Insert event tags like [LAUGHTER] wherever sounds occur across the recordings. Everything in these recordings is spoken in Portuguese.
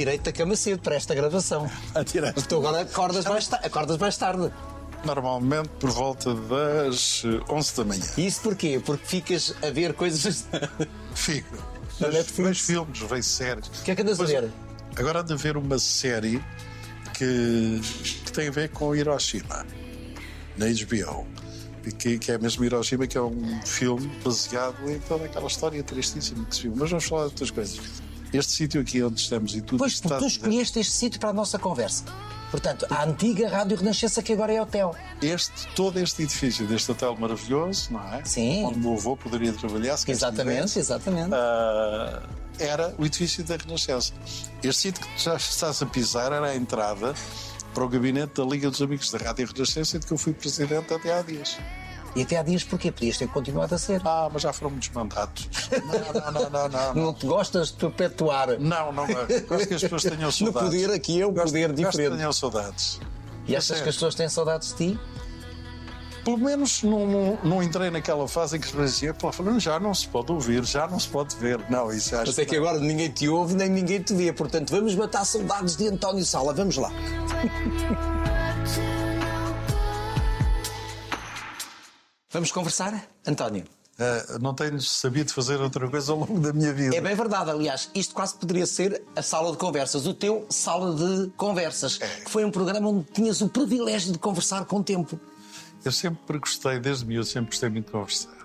tirei-te da cama cedo para esta gravação. Atiraste. Tu agora acordas mais, ta- acordas mais tarde. Normalmente por volta das eh, 11 da manhã. Isso porquê? Porque ficas a ver coisas. [LAUGHS] Fico. Mas filmes, vejo séries. O que é que andas a ver? Agora ando a ver uma série que, que tem a ver com Hiroshima, na HBO. Que, que é mesmo Hiroshima, que é um filme baseado em toda aquela história tristíssima que se viu. Mas vamos falar de outras coisas. Este sítio aqui onde estamos e tudo Pois, porque tu escolheste este sítio para a nossa conversa. Portanto, a antiga Rádio Renascença que agora é hotel. este, todo este edifício deste hotel maravilhoso, não é? Sim. Onde o meu avô poderia trabalhar. se Exatamente, quisesse. exatamente. Ah, era o edifício da Renascença. Este sítio que tu já estás a pisar era a entrada para o gabinete da Liga dos Amigos da Rádio Renascença, de que eu fui presidente até há dias. E até há dias porquê? Podias ter continuado a ser. Ah, mas já foram muitos mandatos. Não, não, não, não. Não, Não te gostas de perpetuar. não, não gosto. Que as pessoas tenham [LAUGHS] No saudades. poder aqui é um Gosto- poder gosto que diferente. tenham saudades. E achas É. que as pessoas têm saudades de ti? Pelo menos não, não, não entrei naquela fase em que se dizia, falando, já não se pode ouvir, já não se pode ver. Não, isso acho Mas é que agora ninguém te ouve nem ninguém te vê. Portanto, vamos matar saudades de António Sala. Vamos lá. [LAUGHS] Vamos conversar, António? Ah, não tenho sabido fazer outra coisa ao longo da minha vida. É bem verdade, aliás, isto quase poderia ser a sala de conversas, o teu sala de conversas, É. que foi um programa onde tinhas o privilégio de conversar com o tempo. Eu sempre gostei, desde miúdo, sempre gostei muito de conversar.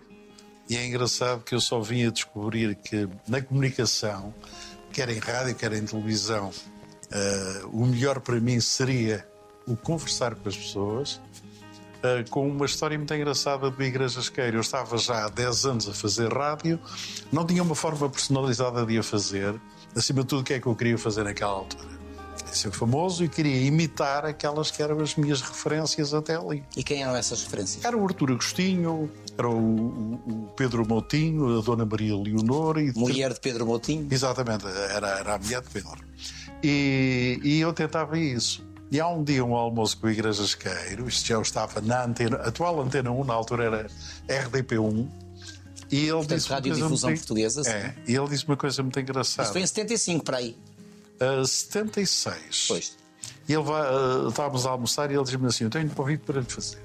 E é engraçado que eu só vim a descobrir que na comunicação, quer em rádio, quer em televisão, eh, o melhor para mim seria o conversar com as pessoas, eh, com uma história muito engraçada do Igreja Esqueira. Eu estava já há 10 anos a fazer rádio, não tinha uma forma personalizada de a fazer. Acima de tudo, o que é que eu queria fazer naquela altura? Queria ser famoso e queria imitar aquelas que eram as minhas referências até ali. E quem eram essas referências? Era o Artur Agostinho, era o, o- o Pedro Moutinho, a Dona Maria Leonor e Mulher de Pedro Moutinho? Exatamente, era, era a mulher de Pedro. E, e eu tentava isso. E há um dia um almoço com o Igreja Esqueiro, isto já estava na antena, atual antena 1, na altura era RDP1, e ele Portanto, disse uma Rádio Difusão muito- Portuguesa, sim. É, e ele disse uma coisa muito engraçada. Isso foi em 75 para aí. Uh, 76. Pois. E ele vai, uh, estávamos a almoçar e ele diz-me assim: Eu tenho um convite para lhe fazer.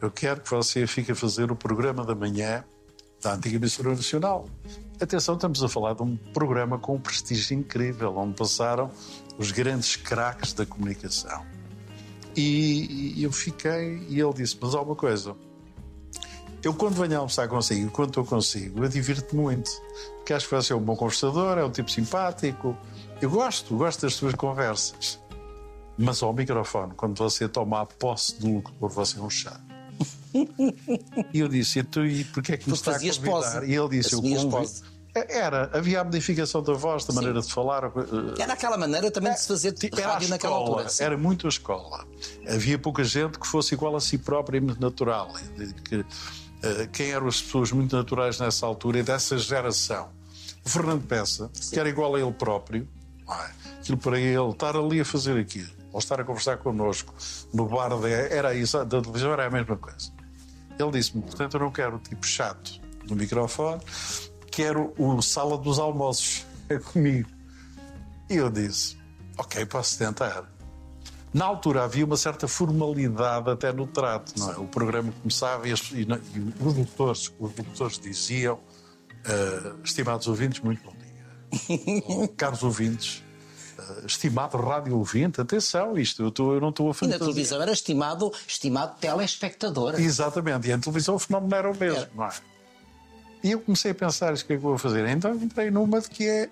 Eu quero que você fique a fazer o programa da manhã da antiga emissora nacional. Atenção, estamos a falar de um programa com um prestígio incrível, onde passaram os grandes craques da comunicação. E, e eu fiquei, e ele disse: Mas há uma coisa, eu quando venho a almoçar consigo, quando eu consigo, eu divirto-me muito. Porque acho que você é um bom conversador, é um tipo simpático. Eu gosto, gosto das suas conversas. Mas ao microfone, quando você toma a posse do locutor, você é um chato. E eu disse, então, e porquê é que me Tu está a fazias convidar? pose. E ele disse, eu convido. pose. Era, havia a modificação da voz, da maneira de falar. eh, Era aquela maneira também de se fazer Tipo, Era a rádio naquela altura. sim. Era muito a escola. Havia pouca gente que fosse igual a si própria e muito natural. Que, eh, quem eram as pessoas muito naturais nessa altura e dessa geração? O Fernando Peça, que era igual a ele próprio, é? aquilo para ele, estar ali a fazer aquilo, ou estar a conversar connosco no bar da, era isso, da televisão era a mesma coisa. Ele disse-me, portanto, eu não quero o tipo chato no microfone, quero o sala dos almoços [LAUGHS] é comigo. E eu disse, ok, posso tentar. Na altura havia uma certa formalidade até no trato, não é? O programa começava e, as- e e os locutores, os locutores diziam, "Ah, estimados ouvintes, muito bom dia. Ou, [LAUGHS] Caros ouvintes, estimado rádio ouvinte, atenção, isto eu, eu não estou a E fazer. na televisão era estimado, estimado telespectador. Exatamente, e em televisão o fenómeno era o mesmo, Era. não é? E eu comecei a pensar, isto que é que eu vou fazer? Então entrei numa de que é,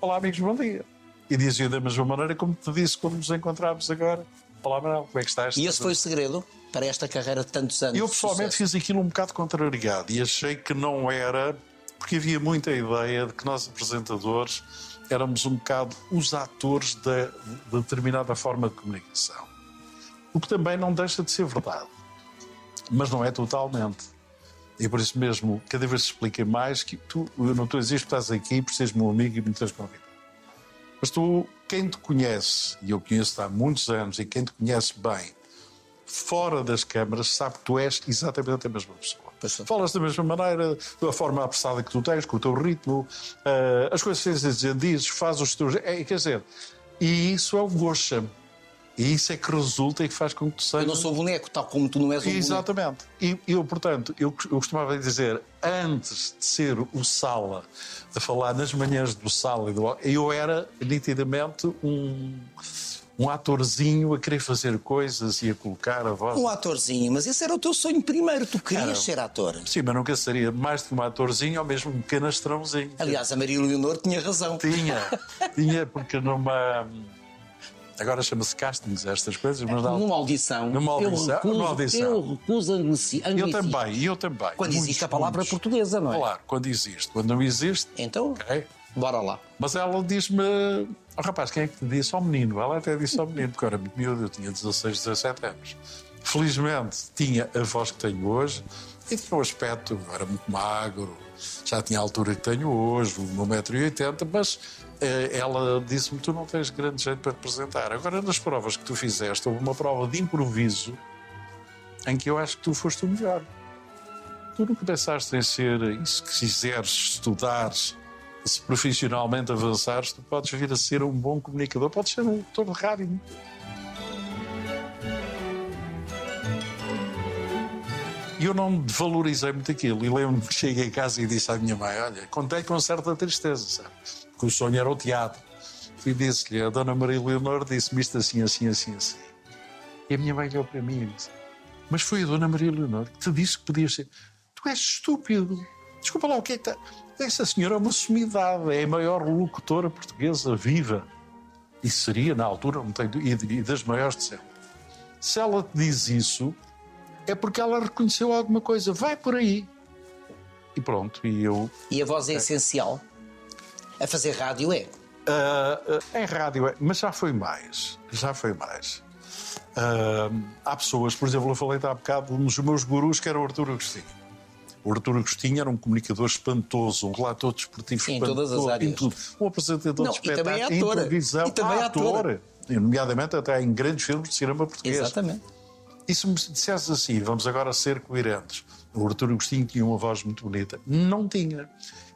olá amigos, bom dia. E dizia da mesma maneira como te disse quando nos encontramos agora. Olá Manuel, como é que estás? E esse foi o segredo para esta carreira de tantos anos. Eu pessoalmente fiz aquilo um bocado contrariado e achei que não era, porque havia muita ideia de que nós apresentadores éramos um bocado os atores da- de determinada forma de comunicação. O que também não deixa de ser verdade, mas não é totalmente. E por isso mesmo, cada vez se explica mais que tu, eu não estou a dizer que estás aqui por seres meu amigo e me tens convidado. Mas tu, quem te conhece, e eu conheço-te há muitos anos, e quem te conhece bem, fora das câmaras, sabe que tu és exatamente a mesma pessoa. Falas da mesma maneira, da forma apressada que tu tens, com o teu ritmo, eh, as coisas que tens a dizer, dizes, fazes os teus. É, quer dizer, E isso é o gocha. E isso é que resulta e que faz com que tu sejas. Eu não sou boneco, tal como tu não és um boneco. Exatamente. E eu, portanto, eu, eu costumava dizer, antes de ser o Sala, a falar nas manhãs do Sala, eu era nitidamente um, um atorzinho a querer fazer coisas e a colocar a voz. Um atorzinho, mas esse era o teu sonho primeiro, tu querias Era. ser ator. Sim, mas nunca seria mais do que um atorzinho ou mesmo um canastrãozinho. Aliás, a Maria Leonor tinha razão. Tinha, [LAUGHS] tinha, porque numa. Agora chama-se castings estas coisas, mas não. Numa audição, Numa audição, eu recuso, numa audição. Eu recuso anglici- Eu anglicismo. também, eu também. Quando Muitos, existe a palavra muitos. portuguesa, não é? Claro, quando existe. Quando não existe, Então, ok. bora lá. Mas ela diz-me, oh, rapaz, quem é que te disse? Ao menino. Ela até disse ao menino, porque eu era muito miúdo, eu tinha 16, 17 anos. Felizmente tinha a voz que tenho hoje e tinha um aspecto, era muito magro, já tinha a altura que tenho hoje, 1,80m, mas eh, ela disse-me: Tu não tens grande jeito para representar. Agora, nas provas que tu fizeste, houve uma prova de improviso em que eu acho que tu foste o melhor. Tu nunca pensaste em ser, e se quiseres estudares, se profissionalmente avançares, tu podes vir a ser um bom comunicador, podes ser um doutor de rádio. E eu não valorizei muito aquilo. E lembro-me que cheguei a casa e disse à minha mãe: Olha, contei com certa tristeza, sabe? Porque o sonho era o teatro. E disse-lhe: A dona Maria Leonor disse-me isto assim, assim, assim, assim. E a minha mãe olhou para mim e disse: Mas foi a dona Maria Leonor que te disse que podias ser. Tu és estúpido. Desculpa lá, o que é que está. Essa senhora é uma sumidade, é a maior locutora portuguesa viva. E seria, na altura, não tenho, e, e das maiores de sempre. Se ela te diz isso, é porque ela reconheceu alguma coisa. Vai por aí. E pronto, e eu. E a voz é essencial. A fazer rádio é. ah, ah, em rádio, é, mas já foi mais. Já foi mais. Ah, há pessoas, por exemplo, eu falei há bocado um dos meus gurus que era o Arturo Agostinho. O Arturo Agostinho era um comunicador espantoso, um relator desportivo Em espantoso. todas as áreas. em tudo. Um apresentador Não, de e também é espetáculo, ator. em televisão, E também é ah, ator. Nomeadamente até em grandes filmes de cinema português. Exatamente. E se me dissesse assim, vamos agora ser coerentes, o Arturo Agostinho tinha uma voz muito bonita. Não tinha.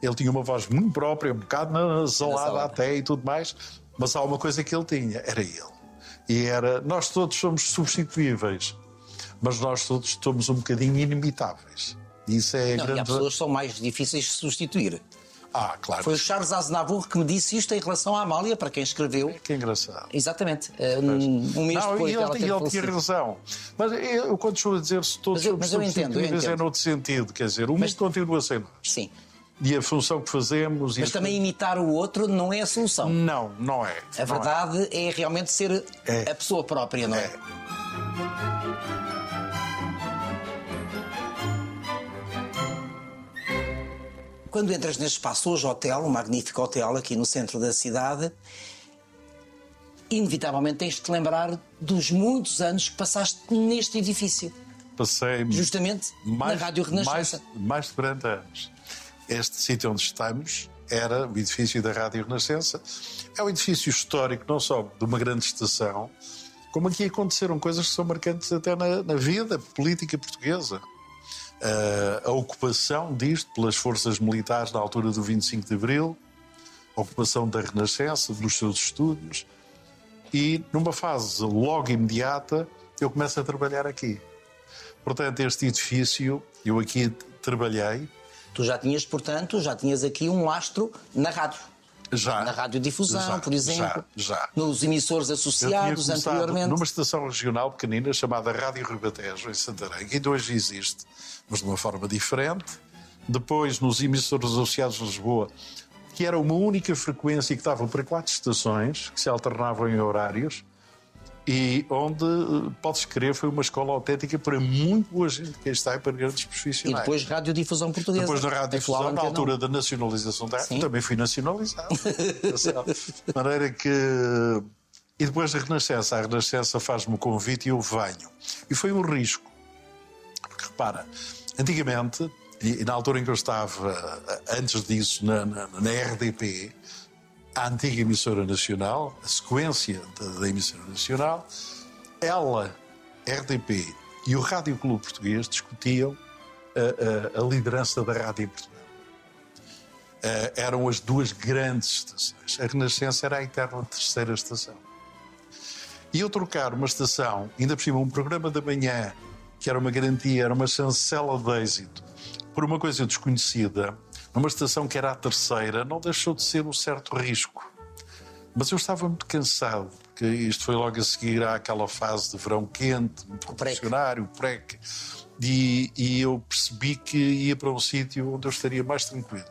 Ele tinha uma voz muito própria, um bocado Nasalada. até e tudo mais, mas há uma coisa que ele tinha, era ele. E era, nós todos somos substituíveis, mas nós todos somos um bocadinho inimitáveis. Isso é Não, e há grande... pessoas que são mais difíceis de substituir. Ah, claro. Foi o Charles Aznavour que me disse isto em relação à Amália, para quem escreveu. Que engraçado. Exatamente. eh, Um, um mês Não, depois e ele, ele tinha razão. Mas eu, quando estou a dizer se todos Mas somos mas eu entendo, eu é entendo. noutro sentido, quer dizer, o mundo continua sem nós. Sim. E a função que fazemos... Mas as também imitar o outro não é a solução. Não, não é. A verdade é realmente ser É. a pessoa própria, não é? É. Quando entras neste espaço hoje hotel, um magnífico hotel aqui no centro da cidade, inevitavelmente tens de te lembrar dos muitos anos que passaste neste edifício, Passei justamente mais, na Rádio Renascença. mais, mais de 40 anos. Este sítio onde estamos era o edifício da Rádio Renascença. É um edifício histórico, não só de uma grande estação, como aqui aconteceram coisas que são marcantes até na, na vida política portuguesa. Ah, a ocupação disto pelas forças militares na altura do 25 de Abril, a ocupação da Renascença, dos seus estúdios, e numa fase logo imediata eu começo a trabalhar aqui. Portanto, este edifício, eu aqui trabalhei, Tu já tinhas, portanto, já tinhas aqui um lastro na rádio. Já. Na radiodifusão, Já, por exemplo. Já, já. Nos emissores associados anteriormente. numa estação regional pequenina chamada Rádio Ribatejo, em Santarém, que ainda hoje existe, mas de uma forma diferente. Depois, nos emissores associados de Lisboa, que era uma única frequência que dava para quatro estações, que se alternavam em horários, e onde, eh, podes crer, foi uma escola autêntica para muito boa gente que está e para grandes E profissionais. depois radiodifusão portuguesa. Depois da radiodifusão, na altura da nacionalização da também fui nacionalizado. [LAUGHS] de maneira que. E depois da Renascença, a Renascença faz-me o convite e eu venho. E foi um risco. Porque repara, antigamente, e, e na altura em que eu estava, eh, antes disso, na, na, na RDP, a antiga emissora nacional, a sequência da, da emissora nacional, ela, RDP e o Rádio Clube Português discutiam a, a- a liderança da rádio em Portugal. uh, eram as duas grandes estações. A Renascença era a eterna terceira estação. E eu trocar uma estação, ainda por cima um programa da manhã, que era uma garantia, era uma chancela de êxito, por uma coisa desconhecida, numa estação que era a terceira, não deixou de ser um certo risco. Mas eu estava muito cansado, porque isto foi logo a seguir àquela fase de verão quente, muito funcionário, prec. E, e eu percebi que ia para um sítio onde eu estaria mais tranquilo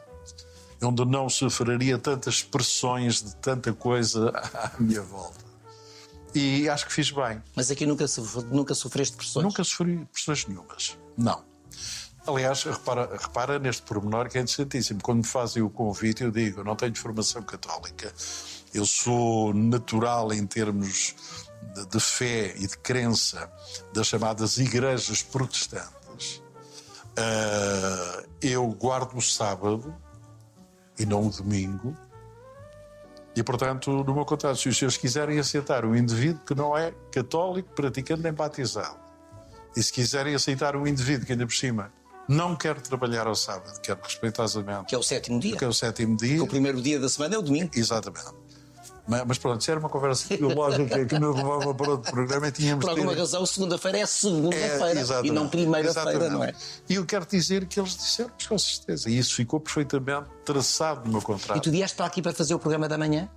onde não sofreria tantas pressões de tanta coisa [LAUGHS] à minha volta. E acho que fiz bem. Mas aqui nunca, nunca sofreste pressões? Nunca sofri pressões nenhumas. Não. Aliás, repara, repara neste pormenor que é interessantíssimo. Quando me fazem o convite, eu digo: eu não tenho formação católica, eu sou natural em termos de, de fé e de crença das chamadas igrejas protestantes. Uh, eu guardo o sábado e não o domingo. E, portanto, no meu contrato, se os senhores quiserem aceitar um indivíduo que não é católico, praticante nem batizado, e se quiserem aceitar um indivíduo que ainda por cima não quer trabalhar ao sábado, quer respeitosamente. Que é o sétimo dia. Que é o sétimo dia. Que o primeiro dia da semana é o domingo. Exatamente. Mas, mas pronto, se era uma conversa teológica que nos levava para outro programa, tínhamos. Por alguma razão, segunda-feira é segunda-feira é, e não primeira-feira, não é? E eu quero dizer que eles disseram com certeza. E isso ficou perfeitamente traçado no meu contrato. E tu vieste para aqui para fazer o programa da manhã?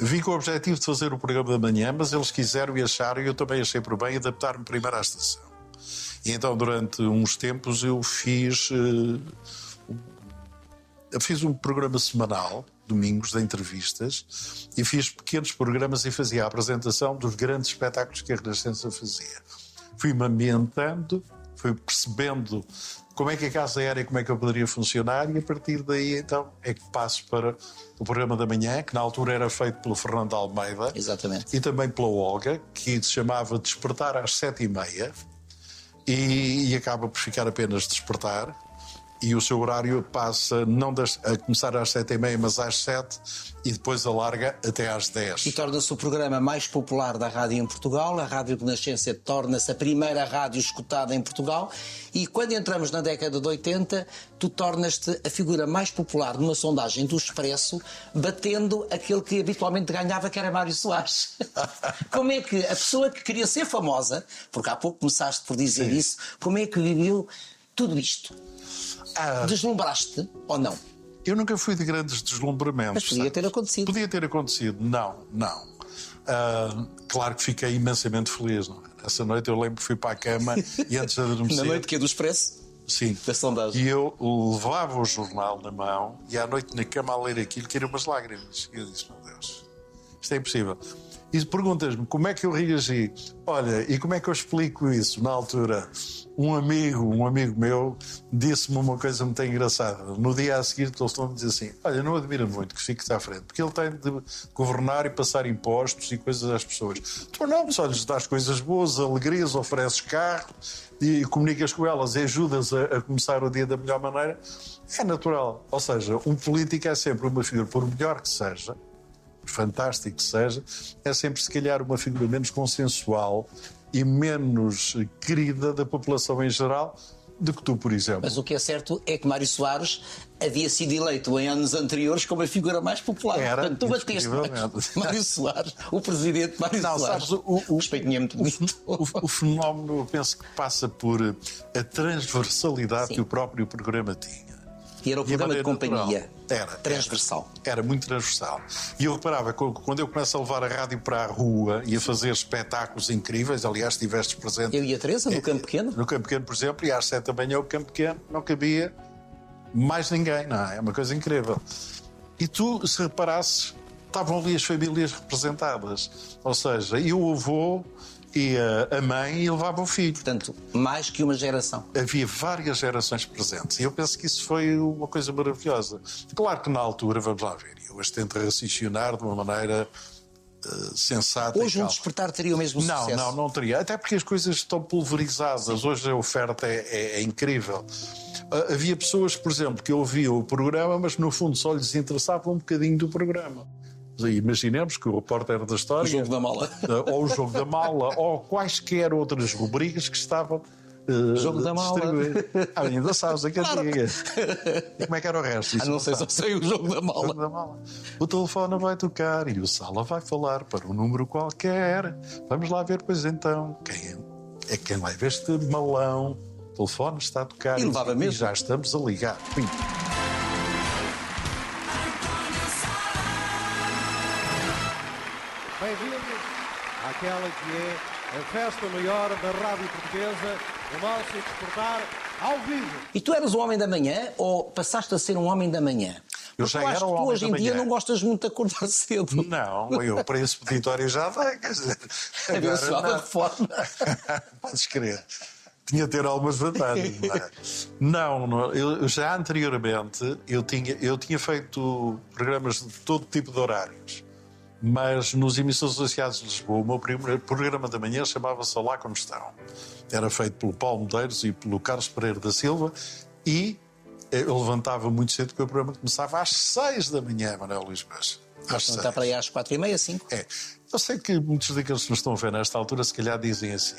Vim com o objetivo de fazer o programa da manhã, mas eles quiseram e acharam, e eu também achei por bem, adaptar-me primeiro à estação. E então, durante uns tempos, eu fiz. Eu fiz um programa semanal domingos de entrevistas e fiz pequenos programas e fazia a apresentação dos grandes espetáculos que a Renascença fazia. Fui-me ambientando, fui percebendo como é que a casa era e como é que eu poderia funcionar e a partir daí então é que passo para o programa da manhã, que na altura era feito pelo Fernando Almeida Exatamente. e também pela Olga, que se chamava Despertar às sete e meia e, e acaba por ficar apenas Despertar e o seu horário passa não das, a começar às sete e meia, mas às sete e depois alarga até às dez. E torna-se o programa mais popular da rádio em Portugal. A Rádio Renascença torna-se a primeira rádio escutada em Portugal. E quando entramos na década de 80, tu tornas-te a figura mais popular numa sondagem do Expresso, batendo aquele que habitualmente ganhava, que era Mário Soares. [LAUGHS] como é que a pessoa que queria ser famosa, porque há pouco começaste por dizer Sim. isso, como é que viveu tudo isto? Ah, Deslumbraste ou não? Eu nunca fui de grandes deslumbramentos. Mas podia ter acontecido. Podia ter acontecido. Não, não. Uh, claro que fiquei imensamente feliz. Não é? Essa noite eu lembro que fui para a cama [LAUGHS] e antes de adormecer. na noite que é do Expresso? Sim. Da sondagem. E eu levava o jornal na mão e à noite na cama a ler aquilo que eram umas lágrimas. E eu disse: Meu Deus, isto é impossível. E perguntas-me como é que eu reagi. Olha, e como é que eu explico isso na altura? Um amigo, um amigo meu, disse-me uma coisa muito engraçada. No dia a seguir, Tolstói diz assim: Olha, não admira muito que fiques à frente, porque ele tem de governar e passar impostos e coisas às pessoas. Tu não, só lhes dás coisas boas, alegrias, ofereces carro e comunicas com elas e ajudas a, a começar o dia da melhor maneira. É natural. Ou seja, um político é sempre uma figura, por melhor que seja, fantástico que seja, é sempre se calhar uma figura menos consensual e menos querida da população em geral do que tu, por exemplo. Mas o que é certo é que Mário Soares havia sido eleito em anos anteriores como a figura mais popular. Era, Portanto, tu bateste [LAUGHS] Mário Soares, o presidente Mário Não, Soares. Sabes, o, o, Respeito muito bonito. O, o, fenómeno, eu penso que passa por a transversalidade Sim. que o próprio programa tinha. E era o programa de companhia. Era. Transversal. Era, era, muito transversal. E eu reparava, quando eu começo a levar a rádio para a rua e a fazer espetáculos incríveis, aliás, estiveste presente. Eu e a Teresa, no é, Campo Pequeno? No Campo Pequeno, por exemplo, e às sete da manhã o Campo Pequeno não cabia mais ninguém, não é? É uma coisa incrível. E tu, se reparasses, estavam ali as famílias representadas. Ou seja, e o avô e a, mãe levava o filho. Portanto, mais que uma geração. Havia várias gerações presentes e eu penso que isso foi uma coisa maravilhosa. Claro que na altura, vamos lá ver, eu hoje tento raciocinar de uma maneira uh, sensata. Hoje um despertar teria o mesmo não, sucesso? Não, não teria. Até porque as coisas estão pulverizadas. Hoje a oferta é, é, é incrível. Uh, havia pessoas, por exemplo, que ouviam o programa, mas no fundo só lhes interessava um bocadinho do programa. Imaginemos que o repórter da história. O jogo da mala. Ou o jogo da mala, ou quaisquer outras rubricas que estavam uh, Jogo da mala. Ah, ainda sabes a cantiga. E como é que era o resto? Ah, não sei, só sei o jogo da mala. Jogo da mala. O telefone vai tocar e o sala vai falar para um número qualquer. Vamos lá ver, pois então, quem é, é quem leva este malão. O telefone está a tocar E levava mesmo. já estamos a ligar. Pim. Bem-vindos àquela que é a festa maior da Rádio Portuguesa, o nosso exportar ao vivo. E tu eras o homem da manhã ou passaste a ser um homem da manhã? Eu já era acho o que tu homem hoje da em dia não gostas muito de acordar [LAUGHS] cedo. Não, eu para esse peditório já dei, quer dizer. Abençoada não. de [LAUGHS] forma. Podes crer. Tinha de ter algumas vantagens. [LAUGHS] não é? Não, não, eu, já anteriormente eu tinha, eu tinha feito programas de todo tipo de horários. Mas nos emissores associados de Lisboa, o meu primeiro programa da manhã chamava-se Olá Como Estão. Era feito pelo Paulo Medeiros e pelo Carlos Pereira da Silva e eu levantava muito cedo porque o programa começava às seis da manhã, Manuel Luís Beijo. Às Está seis. para aí às quatro e meia, cinco. É. Eu sei que muitos daqueles que nos estão a ver nesta altura, se calhar dizem assim: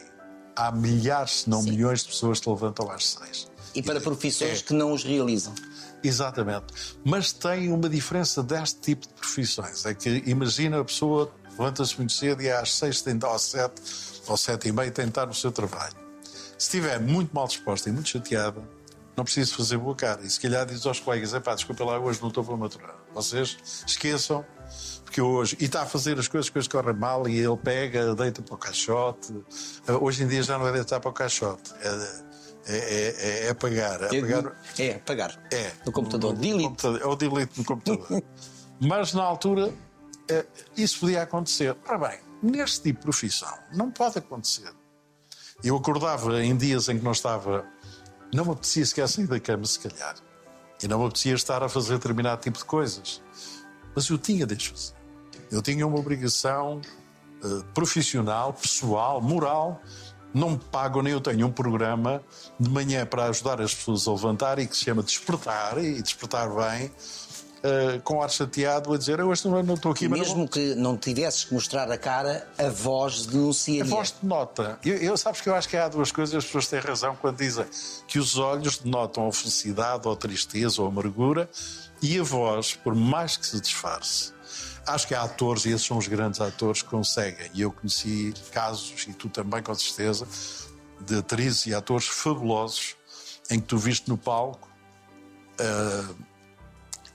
há milhares, se não Sim. milhões de pessoas que levantam às seis. E para profissões É. que não os realizam. Exatamente. Mas tem uma diferença deste tipo de profissões. É que imagina a pessoa levanta-se muito cedo e às seis tem de, ou sete ou sete e meia tem de estar no seu trabalho. Se estiver muito mal disposta e muito chateada, não preciso fazer boa cara. E se calhar diz aos colegas: epá, desculpa lá, hoje não estou para maturar. Vocês esqueçam, porque hoje. E está a fazer as coisas, as coisas correm mal e ele pega, deita para o caixote. Hoje em dia já não é deitar para o caixote, é, é, é, é pagar. É pagar É, pagar. é. No computador. No Delete. computador. É o delete no computador. [LAUGHS] Mas na altura eh, isso podia acontecer. Ora bem, neste tipo de profissão não pode acontecer. Eu acordava em dias em que não estava. Não me apetecia sequer sair da cama, se calhar. E não me apetecia estar a fazer determinado tipo de coisas. Mas eu tinha de fazer. Eu tinha uma obrigação eh, profissional, pessoal, moral. Não me pagam, nem eu tenho um programa de manhã para ajudar as pessoas a levantar e que se chama Despertar, e despertar bem, eh, com ar chateado, a dizer: Eu hoje não, estou aqui, mas não Mesmo que não tivesses que mostrar a cara, a voz denunciaria. a voz denota. Eu, eu sabes que eu acho que há duas coisas, as pessoas têm razão quando dizem que os olhos denotam a felicidade, ou a tristeza, ou a amargura, e a voz, por mais que se disfarce. Acho que há atores, e esses são os grandes atores, que conseguem. E eu conheci casos, e tu também com certeza, de atrizes e atores fabulosos em que tu viste no palco ah,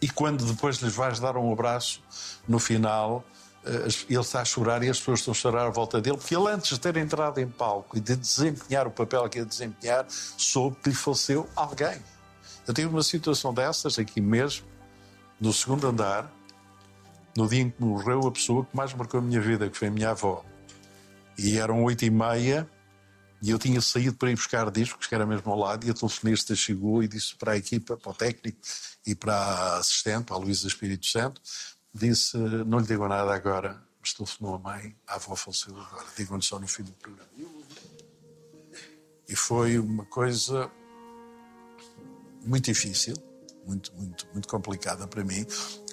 e quando depois lhes vais dar um abraço no final, eh, ele está a chorar e as pessoas estão a chorar à volta dele, porque ele, antes de ter entrado em palco e de desempenhar o papel que ia desempenhar, soube que lhe faleceu alguém. Eu tive uma situação dessas aqui mesmo, no segundo andar, no dia em que morreu a pessoa que mais marcou a minha vida, que foi a minha avó. E eram oito e meia e eu tinha saído para ir buscar discos, que era mesmo ao lado, e a telefonista chegou e disse para a equipa, para o técnico e para a assistente, para a Luísa Espírito Santo, disse, não lhe digo nada agora, mas telefonou a mãe, a avó faleceu agora, digam-lhe só no fim do programa. E foi uma coisa muito difícil, muito, muito, muito complicada para mim.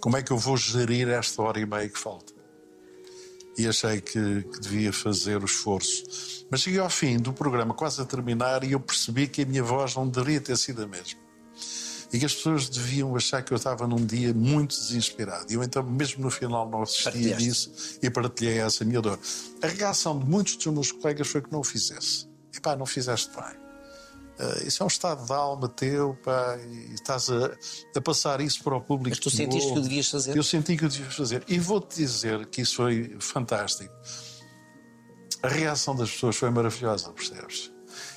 Como é que eu vou gerir esta hora e meia que falta? e achei que, que devia fazer o esforço. Mas cheguei ao fim do programa, quase a terminar, e eu percebi que a minha voz não deveria ter sido a mesma. E que as pessoas deviam achar que eu estava num dia muito desinspirado. E eu então, mesmo no final, não assisti a Partilhaste. isso e partilhei essa minha dor. A reação de muitos dos meus colegas foi que não o fizesse. E pá, não fizeste bem. Ah, isso é um estado de alma teu, pá, e estás a, a passar isso para o público. Mas tu sentiste que o devias fazer? Eu senti que o devia fazer. E vou-te dizer que isso foi fantástico. A reação das pessoas foi maravilhosa, percebes?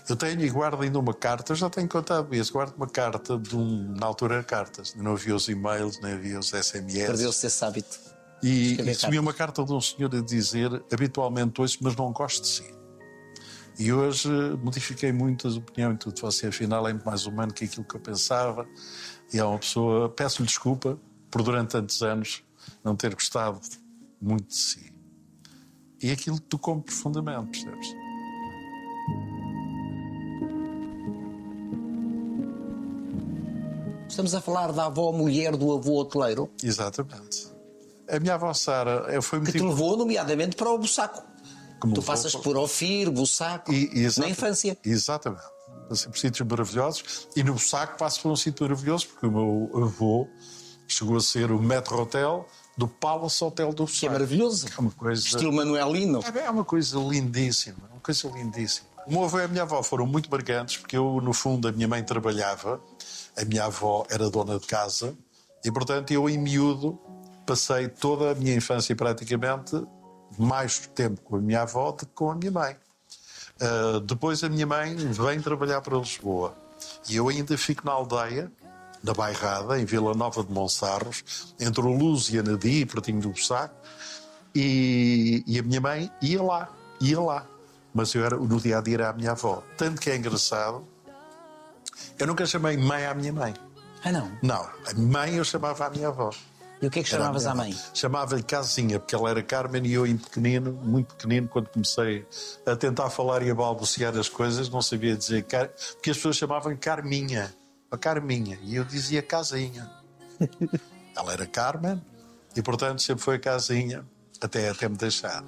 Eu tenho e guardo ainda uma carta, já tenho contado isso, guardo uma carta de um. Na altura era cartas, não havia os e-mails, nem havia os SMS. Perdeu-se esse hábito. E, e recebi uma carta de um senhor a dizer: habitualmente ouço, mas não gosto de si. E hoje eh, modifiquei muito a opinião e tudo. Você, afinal, é muito mais humano que aquilo que eu pensava. E é uma pessoa. Peço-lhe desculpa por, durante tantos anos, não ter gostado muito de si. E aquilo tocou-me profundamente, percebes? Estamos a falar da avó mulher do avô hoteleiro Exatamente. A minha avó Sara foi que te muito. levou, nomeadamente, para o Bussaco. Como tu passas por Ofir, Bussaco, E- e na infância. Exatamente. passei por sítios maravilhosos e no saco passo por um sítio maravilhoso porque o meu avô chegou a ser o metro hotel do Palace Hotel do Que é maravilhoso. É uma coisa... Estilo Manuelino. É, é uma coisa lindíssima, uma coisa lindíssima. O meu avô e a minha avó foram muito marcantes porque eu, no fundo, a minha mãe trabalhava, a minha avó era dona de casa e, portanto, eu, em miúdo, passei toda a minha infância praticamente mais tempo com a minha avó do que com a minha mãe. Uh, depois a minha mãe vem trabalhar para Lisboa e eu ainda fico na aldeia, na Bairrada, em Vila Nova de Monsarros, entre o Luz e a Nadi, pertinho do Bussaco, e, e, a minha mãe ia lá, ia lá. Mas eu era, no dia a dia era a minha avó. Tanto que é engraçado, eu nunca chamei mãe à minha mãe. Ah, não? Não, a mãe eu chamava à minha avó. E o que é que chamavas à mãe? Chamava-lhe Casinha, porque ela era Carmen e eu, em pequenino, muito pequenino, quando comecei a tentar falar e a balbuciar as coisas, não sabia dizer. Car... Porque as pessoas chamavam Carminha, a Carminha, e eu dizia Casinha. [LAUGHS] ela era Carmen e, portanto, sempre foi Casinha, até, até me deixar.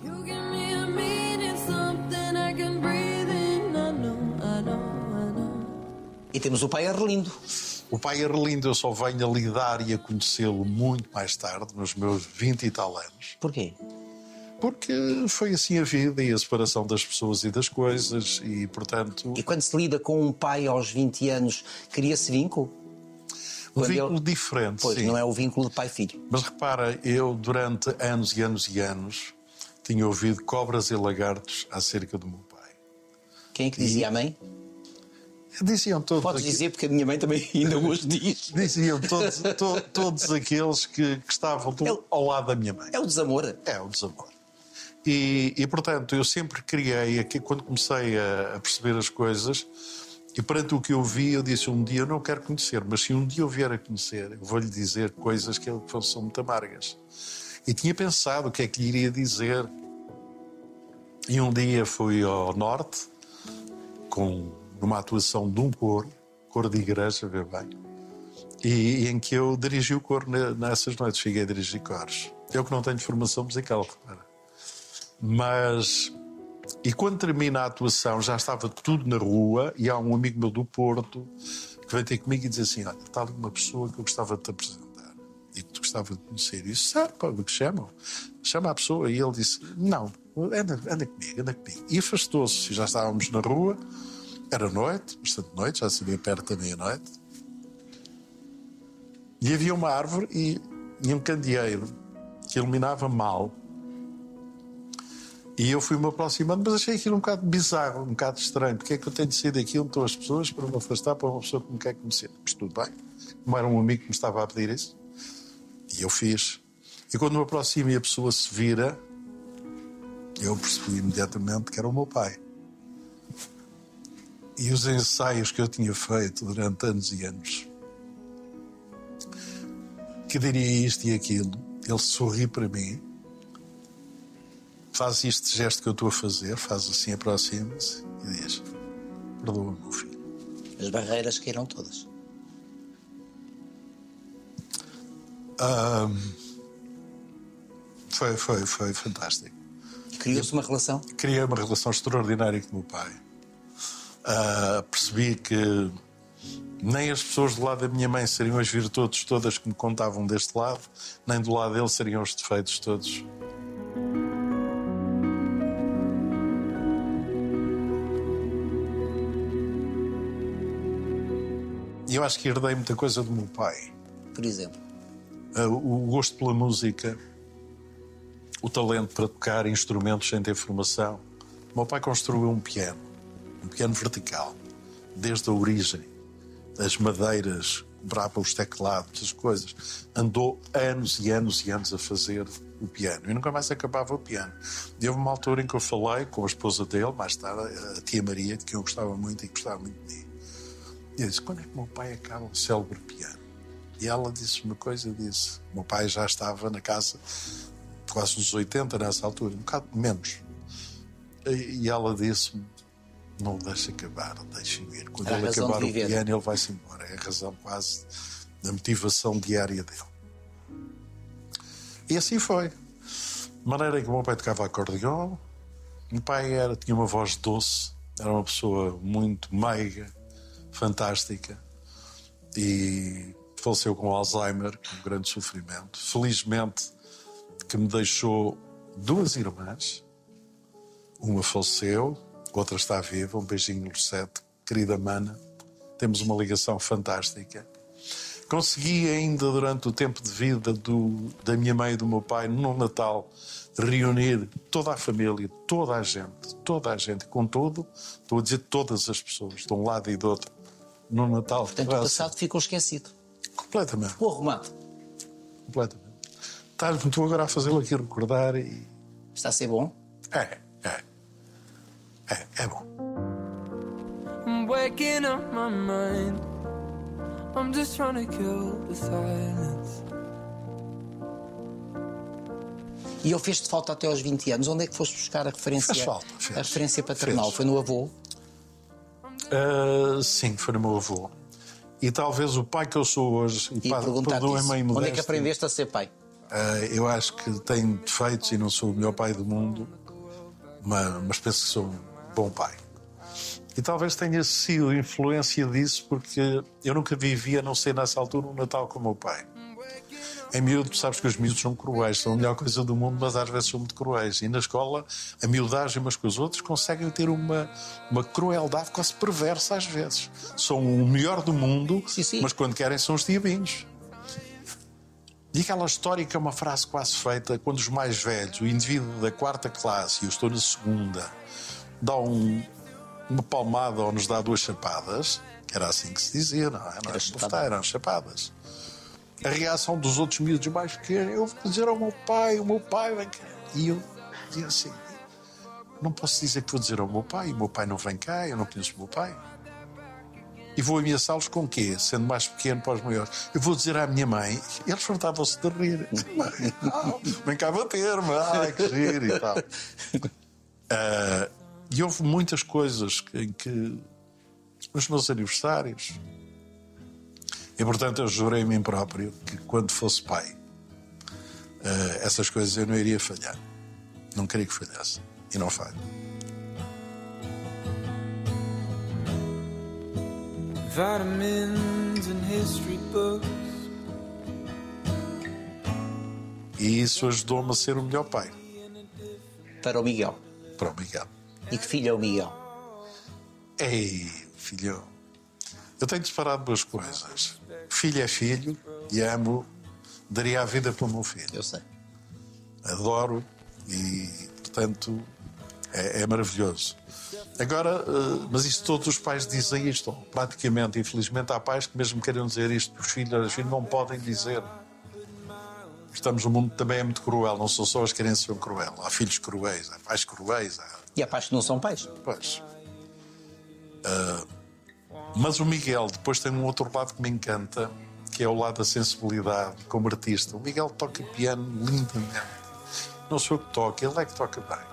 E temos o pai Arlindo. O pai Arlindo eu só venho a lidar e a conhecê-lo muito mais tarde, nos meus 20 e tal anos. Porquê? Porque foi assim a vida e a separação das pessoas e das coisas e, portanto... E quando se lida com um pai aos 20 anos, cria-se vínculo? Um vínculo ele... diferente, pois, sim. não é o vínculo de pai-filho. Mas repara, eu durante anos e anos e anos tinha ouvido cobras e lagartos acerca do meu pai. Quem é que dizia e... a mãe? Diziam todos. Podes aqui... dizer, porque a minha mãe também [LAUGHS] ainda hoje diz. Diziam todos, [LAUGHS] to, todos aqueles que, que estavam é o... ao lado da minha mãe. É o desamor. É o desamor. E, e portanto, eu sempre criei, aqui, quando comecei a, a, perceber as coisas, e perante o que eu vi, eu disse: um dia eu não quero conhecer, mas se um dia eu vier a conhecer, eu vou-lhe dizer coisas que são muito amargas. E tinha pensado o que é que lhe iria dizer. E um dia fui ao norte com numa atuação de um coro, coro de igreja, vê bem, e, e, em que eu dirigi o coro nessas noites, cheguei a dirigir coros. Eu que não tenho formação musical, repara. Mas, e quando termina a atuação, já estava tudo na rua, e há um amigo meu do Porto que vem ter comigo e diz assim: Olha, está ali uma pessoa que eu gostava de te apresentar e que gostava de conhecer. E disse: Sabe, o que chamam? Chama a pessoa. E ele disse: Não, anda, anda comigo, anda comigo. E afastou-se, já estávamos na rua. Era noite, bastante noite, já seria perto da meia-noite. E havia uma árvore e, e, um candeeiro que iluminava mal. E eu fui-me aproximando, mas achei aquilo um bocado bizarro, um bocado estranho. Porque é que eu tenho de sair daqui onde estão as pessoas para me afastar para uma pessoa que me quer conhecer? Mas tudo bem. Como era um amigo que me estava a pedir isso. E eu fiz. E quando me aproximo e a pessoa se vira, eu percebi imediatamente que era o meu pai. E os ensaios que eu tinha feito durante anos e anos, que diria isto e aquilo, ele sorri para mim, faz este gesto que eu estou a fazer, faz assim, aproxima-se e diz: Perdoa-me, meu filho. As barreiras caíram todas. Foi, foi, foi fantástico. Criou-se uma relação? Criei uma relação extraordinária com o meu pai uh, percebi que nem as pessoas do lado da minha mãe seriam as virtudes todas que me contavam deste lado, nem do lado dele seriam os defeitos todos. E eu acho que herdei muita coisa do meu pai. Por exemplo? Uh, o gosto pela música, o talento para tocar instrumentos sem ter formação. O meu pai construiu um piano um piano vertical, desde a origem, as madeiras, comprava os teclados, as coisas. Andou anos e anos e anos a fazer o piano e nunca mais acabava o piano. E houve uma altura em que eu falei com a esposa dele, mais tarde, a tia Maria, de quem eu gostava muito e gostava muito de mim. E disse: quando é que meu pai acaba o célebre piano? E ela disse uma coisa: disse, meu pai já estava na casa quase nos 80 nessa altura, um bocado menos. E ela disse-me: não o deixe acabar, deixe ver. Quando ele acabar o piano, ele vai-se embora. É a razão quase da motivação diária dele. E assim foi. De maneira que o meu pai tocava acordeão, o meu pai era, tinha uma voz doce, era uma pessoa muito meiga, fantástica e faleceu com Alzheimer, com um grande sofrimento. Felizmente que me deixou duas irmãs, uma faleceu, outra está viva, um beijinho no sete, querida Mana, temos uma ligação fantástica. Consegui ainda durante o tempo de vida do, da minha mãe e do meu pai, no Natal, reunir toda a família, toda a gente, toda a gente, com tudo, estou a dizer todas as pessoas, de um lado e do outro, no Natal. Portanto, o passado ficou esquecido. Completamente. Boa arrumado. Completamente. Estás muito agora a fazê-lo aqui recordar e. Está a ser bom? É, é. É, é bom. I'm waking up my mind. I'm just trying to kill the silence. E ele fez-te falta até aos 20 anos. Onde é que foste buscar a referência? Fez falta, fez. A referência paternal? Fez. Foi no avô? Uh, sim, foi no meu avô. E talvez o pai que eu sou hoje, e, E perdoem-me Onde é que aprendeste a ser pai? uh, eu acho que tenho defeitos e não sou o melhor pai do mundo, mas, mas penso que sou um bom pai. E talvez tenha sido influência disso porque eu nunca vivi, a não ser nessa altura, um Natal com o meu pai. Em miúdo, sabes que os miúdos são cruéis, são a melhor coisa do mundo, mas às vezes são muito cruéis. E na escola, a miudagem umas com os outros conseguem ter uma, uma crueldade quase perversa às vezes. São o melhor do mundo, Sim, sim. mas quando querem são os diabinhos. E aquela história que é uma frase quase feita quando os mais velhos, o indivíduo da quarta classe e eu estou na segunda, dão um- uma palmada ou nos dá duas chapadas, que era assim que se dizia, não é? Não era chapada. bofetar, eram chapadas. A reação dos outros miúdos mais pequenos, eu vou dizer ao meu pai, o meu pai vem cá. E eu dizia assim, não posso dizer que vou dizer ao meu pai, o meu pai não vem cá, eu não conheço o meu pai. E vou ameaçá-los com o quê? Sendo mais pequeno para os maiores. Eu vou dizer à minha mãe, eles fartavam-se de rir. [LAUGHS] Mãe, ah, vem cá bater-me, ai que giro e tal. [LAUGHS] Ah, e houve muitas coisas em que, nos meus aniversários, e portanto eu jurei a mim próprio que quando fosse pai, ah, essas coisas eu não iria falhar. Não queria que falhasse. E não falho. Vitamins and history books. E isso ajudou-me a ser o melhor pai Para o Miguel. para o Miguel. E que filho é o Miguel? Ei, filho, eu tenho disparado duas coisas. Filho é filho e amo, daria a vida pelo meu filho. Eu sei. Adoro e, portanto, é, é maravilhoso. Agora, eh, mas isto todos os pais dizem isto, praticamente. Infelizmente, há pais que, mesmo querem dizer isto dos filhos, os filhos não podem dizer. Estamos num mundo que também é muito cruel, não são só as crianças que são cruel. Há filhos cruéis, há pais cruéis, há E há pais que não são pais? Pois. Ah, mas o Miguel depois tem um outro lado que me encanta, que é o lado da sensibilidade como artista. O Miguel toca piano lindamente. Não sou eu que toco, ele é que toca bem.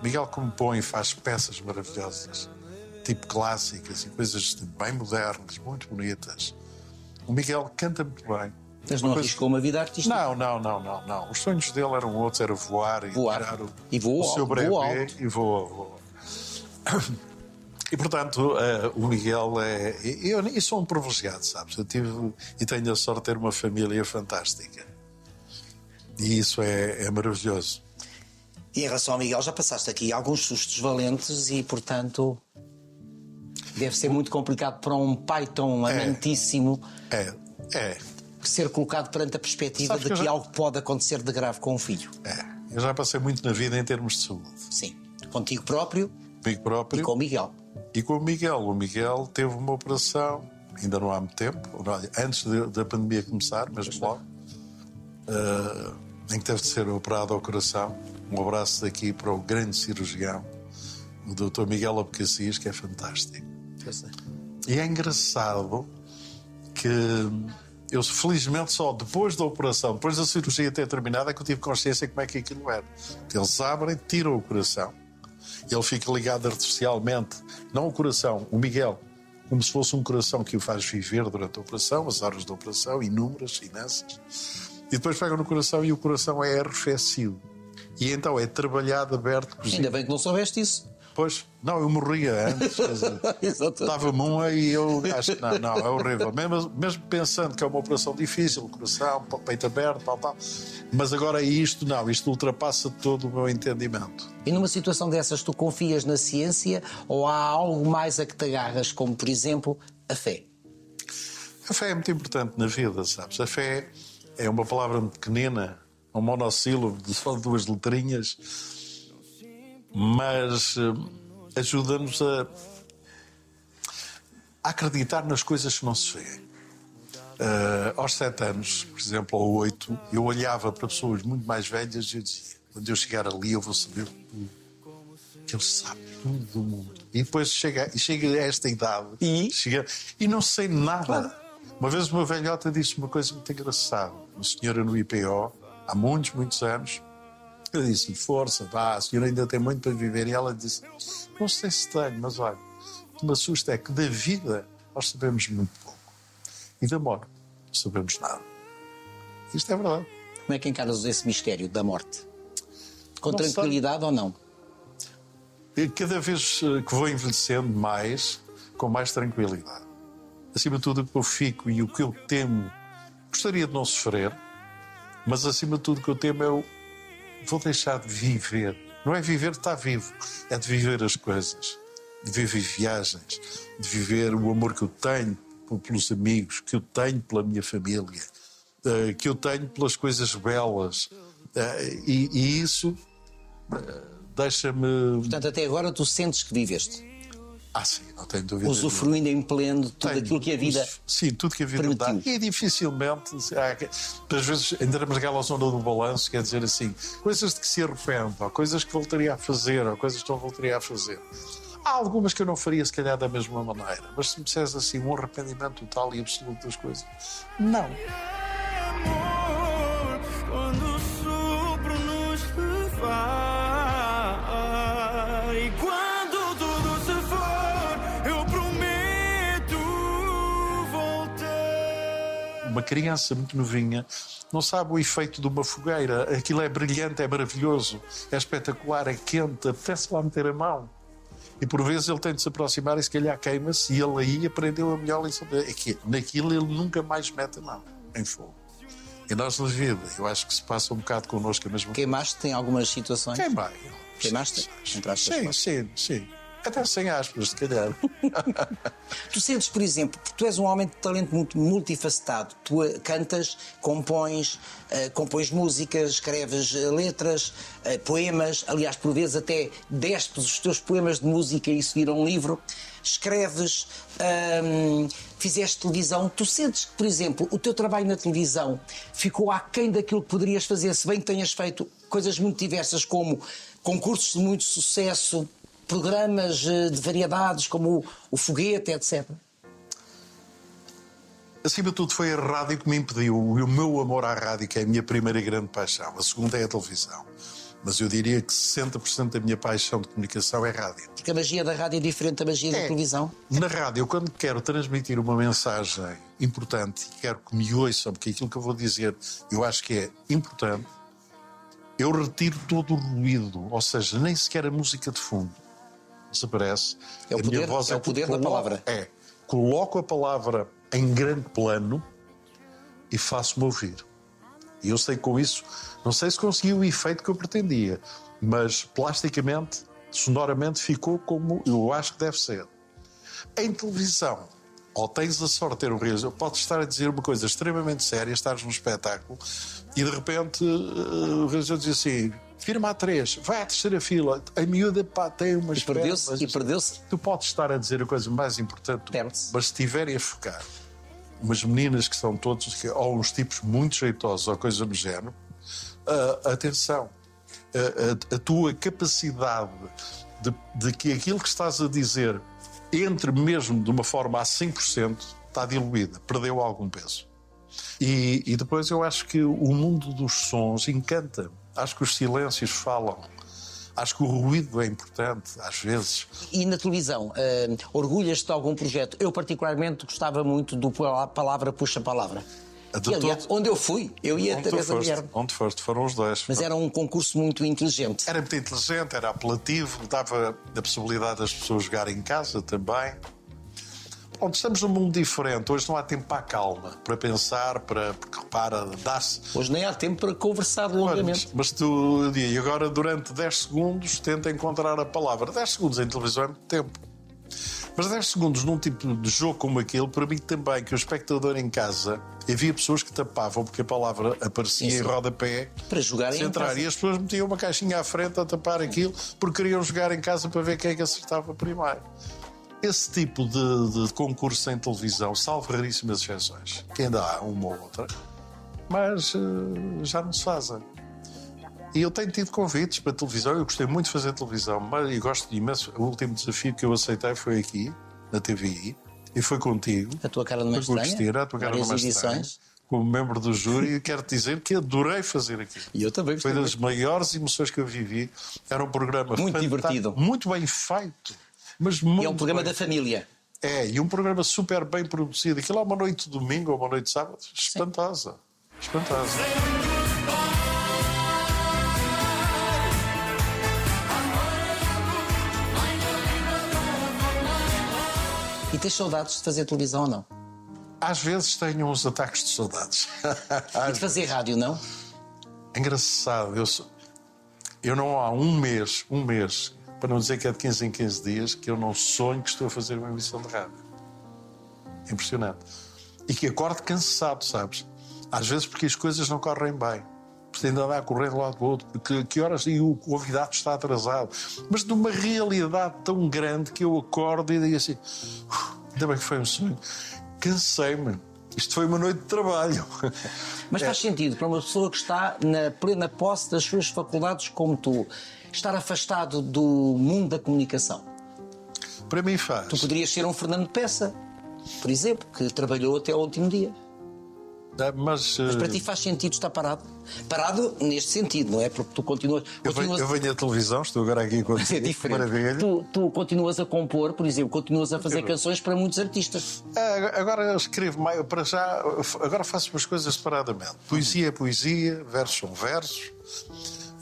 O Miguel compõe e faz peças maravilhosas, tipo clássicas e coisas bem modernas, muito bonitas. O Miguel canta muito bem. Mas não coisa- arriscou uma vida artística? Não, não, não, não, não. Os sonhos dele eram outros, era voar e Voar. tirar o, E voou o seu alto. e voa, voa. E portanto, eh, o Miguel é. Eu, eu sou um privilegiado, sabes? Eu tive e tenho a sorte de ter uma família fantástica. E isso é, é maravilhoso. E em relação ao Miguel, já passaste aqui alguns sustos valentes e, portanto, deve ser muito complicado para um pai tão amantíssimo É, é, ser colocado perante a perspectiva Sabes de que que já- algo pode acontecer de grave com o filho. é. Eu já passei muito na vida em termos de saúde. Sim. Contigo próprio Comigo próprio e com o Miguel. e com o Miguel. O Miguel teve uma operação, ainda não há muito tempo, antes da pandemia começar, mesmo logo, eh, em que teve de ser operado ao coração. Um abraço daqui para o grande cirurgião, o Dr. Miguel Abcacis, que é fantástico. Eu sei. E é engraçado que eu, felizmente, só depois da operação, depois da cirurgia ter terminado, é que eu tive consciência de como é que aquilo era. Eles abrem, tiram o coração, ele fica ligado artificialmente, não o coração, o Miguel, como se fosse um coração que o faz viver durante a operação, as horas da operação, inúmeras, imensas. E depois pegam no coração e o coração é arrefecido. E então é trabalhado, aberto. Ainda bem que não soubeste isso. Pois, não, eu morria antes. Dava-me [LAUGHS] uma e eu acho que não, não, é horrível. Mesmo, mesmo pensando que é uma operação difícil, coração, peito aberto, tal, tal. Mas agora isto, não, isto ultrapassa todo o meu entendimento. E numa situação dessas, tu confias na ciência ou há algo mais a que te agarras, como por exemplo a fé? A fé é muito importante na vida, sabes? A fé é uma palavra pequenina, um monossílabo de só duas letrinhas, mas eh, ajuda-nos a, a acreditar nas coisas que não se vêem. Eh, aos sete anos, por exemplo, ou oito, eu olhava para pessoas muito mais velhas e eu dizia: quando eu chegar ali, eu vou saber tudo. Ele sabe tudo do mundo. E depois chega, chega a esta idade E? chega, e não sei nada. Uma vez uma velhota disse uma coisa muito engraçada. Uma senhora no IPO, há muitos, muitos anos, eu disse-lhe: Força, vá, a senhora ainda tem muito para viver. E ela disse: Não sei se tenho, mas olha, o que me assusta é que da vida nós sabemos muito pouco. E da morte não sabemos nada. Isto é verdade. Como é que encaras esse mistério da morte? Com Não tranquilidade ou não? Cada vez eh, que vou envelhecendo mais, com mais tranquilidade. Acima de tudo, o que eu fico e o que eu temo, gostaria de não sofrer, mas acima de tudo, o que eu temo é o vou deixar de viver. Não é viver estar vivo, é de viver as coisas, de viver viagens, de viver o amor que eu tenho pelos amigos, que eu tenho pela minha família, eh, que eu tenho pelas coisas belas. Eh, E, e isso eh, deixa-me. Portanto, até agora tu sentes que viveste, Ah, sim, não tenho dúvida. nenhuma. usufruindo em pleno tudo Tenho. aquilo que a vida. Sim, tudo que a vida dá. permitiu. E dificilmente, há às vezes, entramos naquela zona do balanço, quer dizer assim, coisas de que se arrepende, ou coisas que voltaria a fazer, ou coisas que não voltaria a fazer. Há algumas que eu não faria, se calhar, da mesma maneira, mas se me disseres assim, um arrependimento total e absoluto das coisas, não. Uma criança muito novinha não sabe o efeito de uma fogueira. Aquilo é brilhante, é maravilhoso, é espetacular, é quente, apetece lá meter a mão. E por vezes ele tem de se aproximar e se calhar queima-se e ele aí aprendeu a melhor lição. É que naquilo ele nunca mais mete a mão em fogo. E nós na vida, eu acho que se passa um bocado connosco a mesma. Queimaste em algumas situações? Queimei. Queimaste? Sim, sim, sim. Até sem aspas, se calhar. [LAUGHS] Tu sentes, por exemplo, porque tu és um homem de talento muito multifacetado. Tu eh, cantas, compões, eh, compões músicas, escreves eh, letras, eh, poemas. Aliás, por vezes até despes os teus poemas de música e isso um livro. Escreves, ahm, fizeste televisão. Tu sentes que, por exemplo, o teu trabalho na televisão ficou aquém daquilo que poderias fazer, se bem que tenhas feito coisas muito diversas, como concursos de muito sucesso, programas eh, de variedades como o, Foguete, etc. Acima de tudo, foi a rádio que me impediu. E o meu amor à rádio, que é a minha primeira grande paixão. A segunda é a televisão. Mas eu diria que 60% da minha paixão de comunicação é rádio. Porque a magia da rádio é diferente da magia da É. televisão. Na rádio, eu quando quero transmitir uma mensagem importante e quero que me ouçam, porque aquilo que eu vou dizer eu acho que é importante, eu retiro todo o ruído, ou seja, nem sequer a música de fundo desaparece. É o poder- voz é o que poder da palavra. É. Coloco a palavra em grande plano e faço-me ouvir. E eu sei que com isso, não sei se consegui o efeito que eu pretendia, mas plasticamente, sonoramente, ficou como eu acho que deve ser. Em televisão, ou tens a sorte de ter um realizador, podes estar a dizer uma coisa extremamente séria, estás num espetáculo e de repente eh, o realizador diz assim: firma a três, vai à terceira fila, a miúda pá, tem umas E perdeu-se, pernas." e perdeu-se. Tu podes estar a dizer a coisa mais importante, mas se estiverem a focar umas meninas que são todos, ou uns tipos muito jeitosos, ou coisa do género, ah, atenção, a, a- a tua capacidade de, de que aquilo que estás a dizer entre mesmo de uma forma a 100% está diluída, perdeu algum peso. E, e depois eu acho que o mundo dos sons encanta. Acho que os silêncios falam. Acho que o ruído é importante, às vezes. E na televisão, eh, orgulhas-te de algum projeto? Eu, particularmente, gostava muito do Pala- Palavra Puxa Palavra. De E, aliás, todo- onde eu fui, eu e a Onde Teresa foste? Guilherme. Onde foste? Foram os dois. Mas era um concurso muito inteligente. Era muito inteligente, era apelativo, dava a possibilidade das pessoas jogarem em casa também. Pronto, estamos num mundo diferente. Hoje não há tempo para a calma, para pensar, para. Repara, dá-se. Hoje nem há tempo para conversar Mas, longamente. mas tu, e agora durante 10 segundos tenta encontrar a palavra. 10 segundos em televisão é muito tempo. Mas 10 segundos num tipo de jogo como aquele permite também que o espectador em casa havia pessoas que tapavam porque a palavra aparecia Sim, em rodapé Para jogarem se em entrar. casa. E as pessoas metiam uma caixinha à frente a tapar aquilo porque queriam jogar em casa para ver quem é que acertava primeiro. Esse tipo de, de concurso em televisão, salvo raríssimas exceções, que ainda há uma ou outra, mas eh, já não se fazem. E eu tenho tido convites para televisão, eu gostei muito de fazer televisão, mas eu gosto imenso. O último desafio que eu aceitei foi aqui, na TVI, e foi contigo. A tua cara não é Foi estranha? Cristina, a tua cara não é estranha, como membro do júri, e quero dizer que adorei fazer aquilo. E eu também Foi gostei das maiores emoções que eu vivi. Era um programa Muito fantástico, divertido. muito bem feito. Mas muito E é um programa bem da família. é, e um programa super bem produzido. Aquilo é uma noite de domingo ou uma noite de sábado. Espantosa. Espantosa. E tens saudades de fazer televisão ou não? Às vezes tenho uns ataques de saudades. [LAUGHS] E de fazer rádio, não? Engraçado. Eu, sou- eu não há um mês, um mês, para não dizer que é de 15 em 15 dias, que eu não sonho que estou a fazer uma emissão de rádio. Impressionante. E que acordo cansado, sabes? Às vezes porque as coisas não correm bem. Porque ainda andar a correr de lado para o outro, porque que horas e o convidado está atrasado. Mas de uma realidade tão grande que eu acordo e digo assim: "Uf, ainda bem que foi um sonho. Cansei-me. Isto foi uma noite de trabalho. Mas faz sentido para uma pessoa que está na plena posse das suas faculdades como tu, estar afastado do mundo da comunicação. Para mim faz. Tu poderias ser um Fernando Peça, por exemplo, que trabalhou até ao último dia. Ah, Mas, Mas para eh, ti faz sentido estar parado? Parado neste sentido, não é? Porque tu continuas. Eu venho, continuas eu venho à televisão, estou agora aqui com [LAUGHS] é diferente. Maravilha. Tu, tu continuas a compor, por exemplo, continuas a fazer Eu- canções para muitos artistas. Ah, Agora eu escrevo mais, para já, agora faço as coisas separadamente. Poesia é poesia, versos são versos,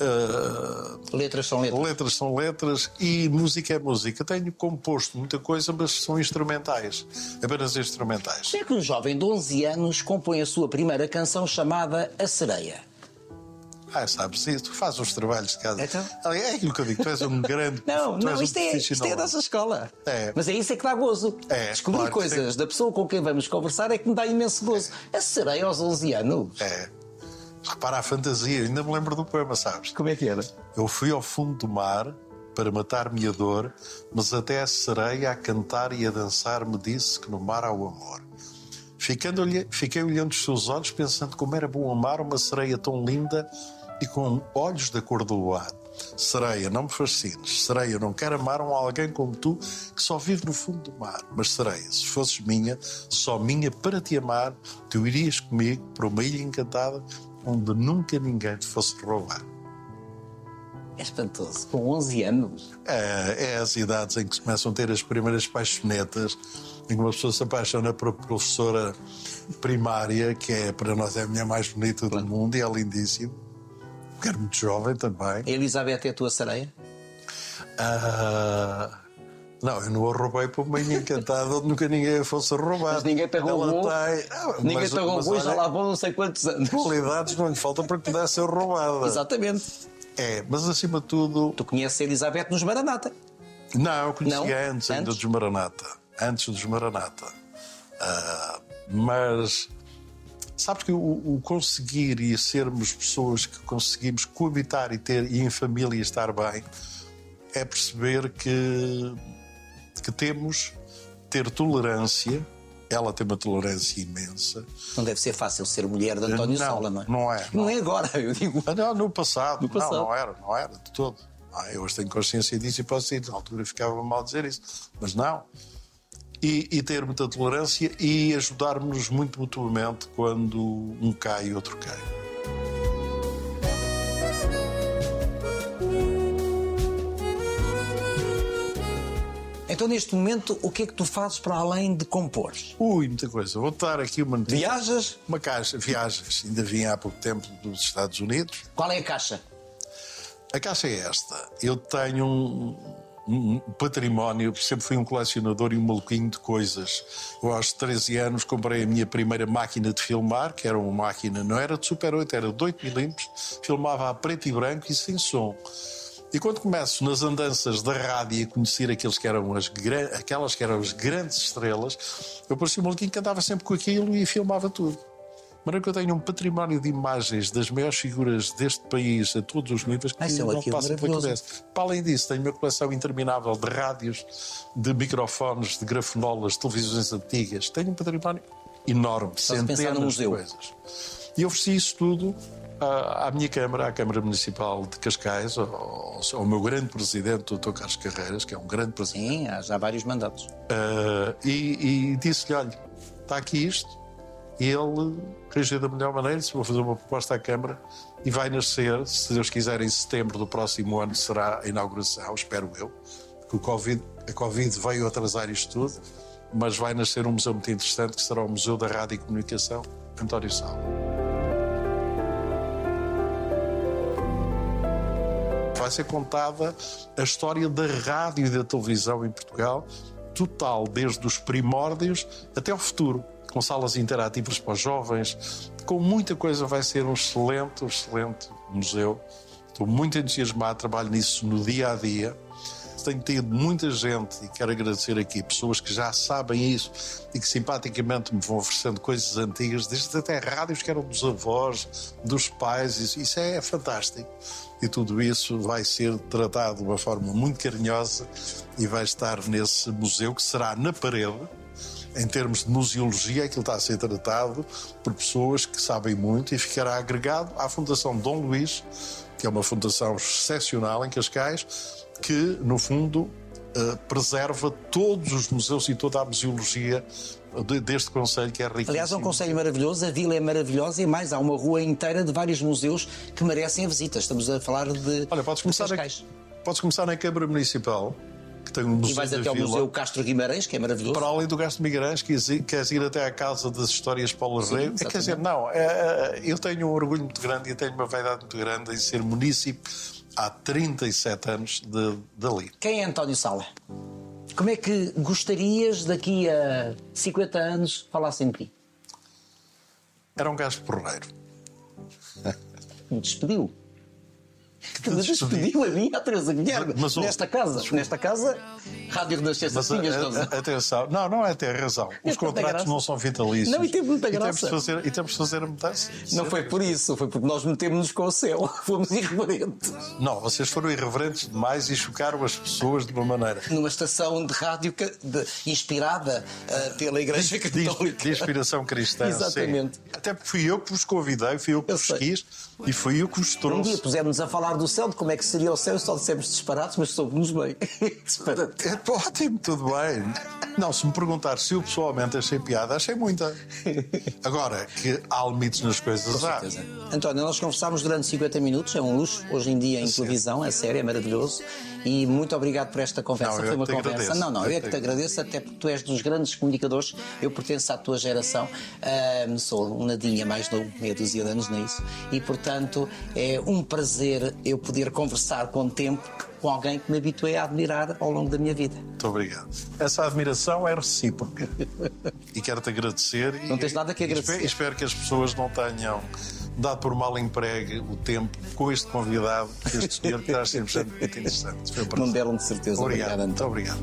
ah, Letras são letras. letras são letras e música é música. Tenho composto muita coisa, mas são instrumentais, apenas instrumentais. Como é que um jovem de 11 anos compõe a sua primeira canção chamada A Sereia? Ah, sabes, isso, tu fazes os trabalhos de casa. Então? É aquilo que eu digo, tu és um grande. [LAUGHS] Não, não, és um isto é, isto é da nossa escola. É. Mas é isso é que dá gozo. É, Descobrir claro coisas da pessoa com quem vamos conversar é que me dá imenso gozo. A sereia aos 11 anos. É. Repara a fantasia, ainda me lembro do poema, sabes? Como é que era? Eu fui ao fundo do mar para matar-me a dor, mas até a sereia a cantar e a dançar me disse que no mar há o amor. Ficando, fiquei olhando os seus olhos, pensando como era bom amar uma sereia tão linda e com olhos da cor do luar. Sereia, não me fascines. Sereia, não quero amar um alguém como tu que só vive no fundo do mar. Mas sereia, se fosses minha, só minha para te amar, tu irias comigo para uma ilha encantada onde nunca ninguém te fosse roubar. É espantoso. Com 11 anos. É, é as idades em que se começam a ter as primeiras paixonetas, em que uma pessoa se apaixona por professora primária, que é para nós é a mulher mais bonita do mundo e é lindíssimo. Porque era muito jovem também. A Elizabeth é a tua sereia? Ah, não, eu não a roubei para uma ilha encantada onde nunca ninguém a fosse roubar. Mas ninguém te Ela roubou. tem- Ah, Ninguém mas- te roubou e já lá vão não sei quantos anos. Qualidades não lhe faltam para que pudesse ser roubada. Exatamente. É, mas acima de tudo, Tu conheces a Elizabeth nos Maranata. Não, eu conhecia Não? antes ainda dos Maranata. Antes dos Maranata. Ah, mas sabes que o, o conseguir e sermos pessoas que conseguimos coabitar e ter e em família estar bem é perceber que, que temos ter tolerância. Ela tem uma tolerância imensa. Não deve ser fácil ser mulher de António Não, Sola, não é? não é, Não não. é agora, eu digo. Ah, não, no passado. No passado. Não, não era, não era de todo. Ah, eu hoje tenho consciência disso e posso dizer, na altura ficava mal dizer isso. Mas não. E, e ter muita tolerância e ajudar-nos muito mutuamente quando um cai e outro cai. Então, neste momento, o que é que tu fazes para além de compor? Ui, muita coisa. Vou dar aqui uma notícia. Viajas? Uma caixa, viagens. Ainda vim há pouco tempo dos Estados Unidos. Qual é a caixa? A caixa é esta. Eu tenho um, um património, sempre fui um colecionador e um maluquinho de coisas. Eu, aos 13 anos, comprei a minha primeira máquina de filmar, que era uma máquina, não era de Super 8, era de 8 milímetros, filmava a preto e branco e sem som. E quando começo nas andanças da rádio a conhecer aqueles que eram as, aquelas que eram as grandes estrelas, eu parecia um maluquinho que andava sempre com aquilo e filmava tudo. Mas que eu tenho um património de imagens das maiores figuras deste país a todos os níveis que Ai, não aquilo passa pela cabeça. Para além disso, tenho uma coleção interminável de rádios, de microfones, de grafenolas, de televisões antigas. Tenho um património enorme, Estás centenas de coisas. E ofereci isso tudo à, à minha Câmara, à Câmara Municipal de Cascais, ao, ao meu grande presidente, o Dr. Carlos Carreiras, que é um grande presidente. Sim, há já vários mandatos. Uh, e, e disse-lhe: olha, está aqui isto. E ele reagiu da melhor maneira, disse: vou fazer uma proposta à Câmara e vai nascer, se Deus quiser, em setembro do próximo ano será a inauguração, espero eu, que o COVID, a Covid veio atrasar isto tudo, mas vai nascer um museu muito interessante que será o Museu da Rádio e Comunicação António Sal. Vai ser contada a história da rádio e da televisão em Portugal, total, desde os primórdios até ao futuro, com salas interativas para os jovens, com muita coisa. Vai ser um excelente, um excelente museu. Estou muito entusiasmado, trabalho nisso no dia a dia. Tenho tido muita gente, e quero agradecer aqui, pessoas que já sabem isso e que simpaticamente me vão oferecendo coisas antigas, desde até rádios que eram dos avós, dos pais, isso, isso é fantástico. E tudo isso vai ser tratado de uma forma muito carinhosa e vai estar nesse museu que será na parede, em termos de museologia, aquilo está a ser tratado por pessoas que sabem muito e ficará agregado à Fundação Dom Luís, que é uma fundação excepcional em Cascais, que, no fundo, eh, preserva todos os museus e toda a museologia de- deste Conselho, que é riquíssimo. Aliás, é um conselho maravilhoso, a vila é maravilhosa e mais, há uma rua inteira de vários museus que merecem a visita. Estamos a falar de. Olha, podes começar, de podes começar na Câmara Municipal, que tem um museu E vais até ao vila. Museu Castro Guimarães, que é maravilhoso. Para além do gasto de Migrães, queres ir, até à Casa das Histórias Paulo Sim, Rei. Quer dizer, não, é, é, eu tenho um orgulho muito grande e tenho uma vaidade muito grande em ser munícipe há 37 anos de, dali. Quem é António Sala? Como é que gostarias daqui a 50 anos falassem de ti? Era um gajo porreiro. Me despediu. Me despedi? despediu a mim, a Teresa Guilherme, Mas, mas, nesta casa. Nesta casa, Rádio Renascença, Mas a- tinhas a- razão. a- atenção, não, não é ter razão. Os tanta contratos graça. não são vitalícios. Não, e tem muita E temos graça. de fazer, e temos de fazer a mudança. Não foi por isso, foi porque nós metemos-nos com o céu. [LAUGHS] Fomos irreverentes. Não, vocês foram irreverentes demais e chocaram as pessoas de uma maneira. Numa estação de rádio que- de- inspirada ah, pela Igreja Católica. de inspiração cristã. Exatamente. sim. Até porque fui eu que vos convidei, fui eu que Eu vos sei. quis e fui eu que vos Um trouxe. dia pusemos a falar do céu, de como é que seria o céu, só dissemos disparados, mas soube-nos bem. [LAUGHS] Disparate. É ótimo, tudo bem. Não, se me perguntar se eu pessoalmente achei piada, achei muita. Agora, que há limites nas coisas, há. António, nós conversámos durante 50 minutos, é um luxo, hoje em dia em televisão, é sério, é maravilhoso. E muito obrigado por esta conversa. Não, Foi uma que te conversa. agradeço. Não, não, eu, Eu é que te agradeço, até porque tu és dos grandes comunicadores, eu pertenço à tua geração, Ahm, sou um nadinha mais novo, meia dúzia de anos, não é isso? E portanto é um prazer eu poder conversar com o tempo com alguém que me habituei a admirar ao longo da minha vida. Muito obrigado. Essa admiração é recíproca. [LAUGHS] E quero-te agradecer. e- Não tens nada que e agradecer. Espero, espero que as pessoas não tenham dado por mal empregue o tempo com este convidado, este senhor que está sempre sendo muito interessante. Foi um prazer. Não deram de certeza. Obrigado, muito obrigado.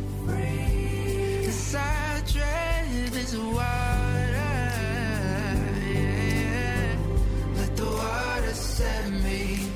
The water set me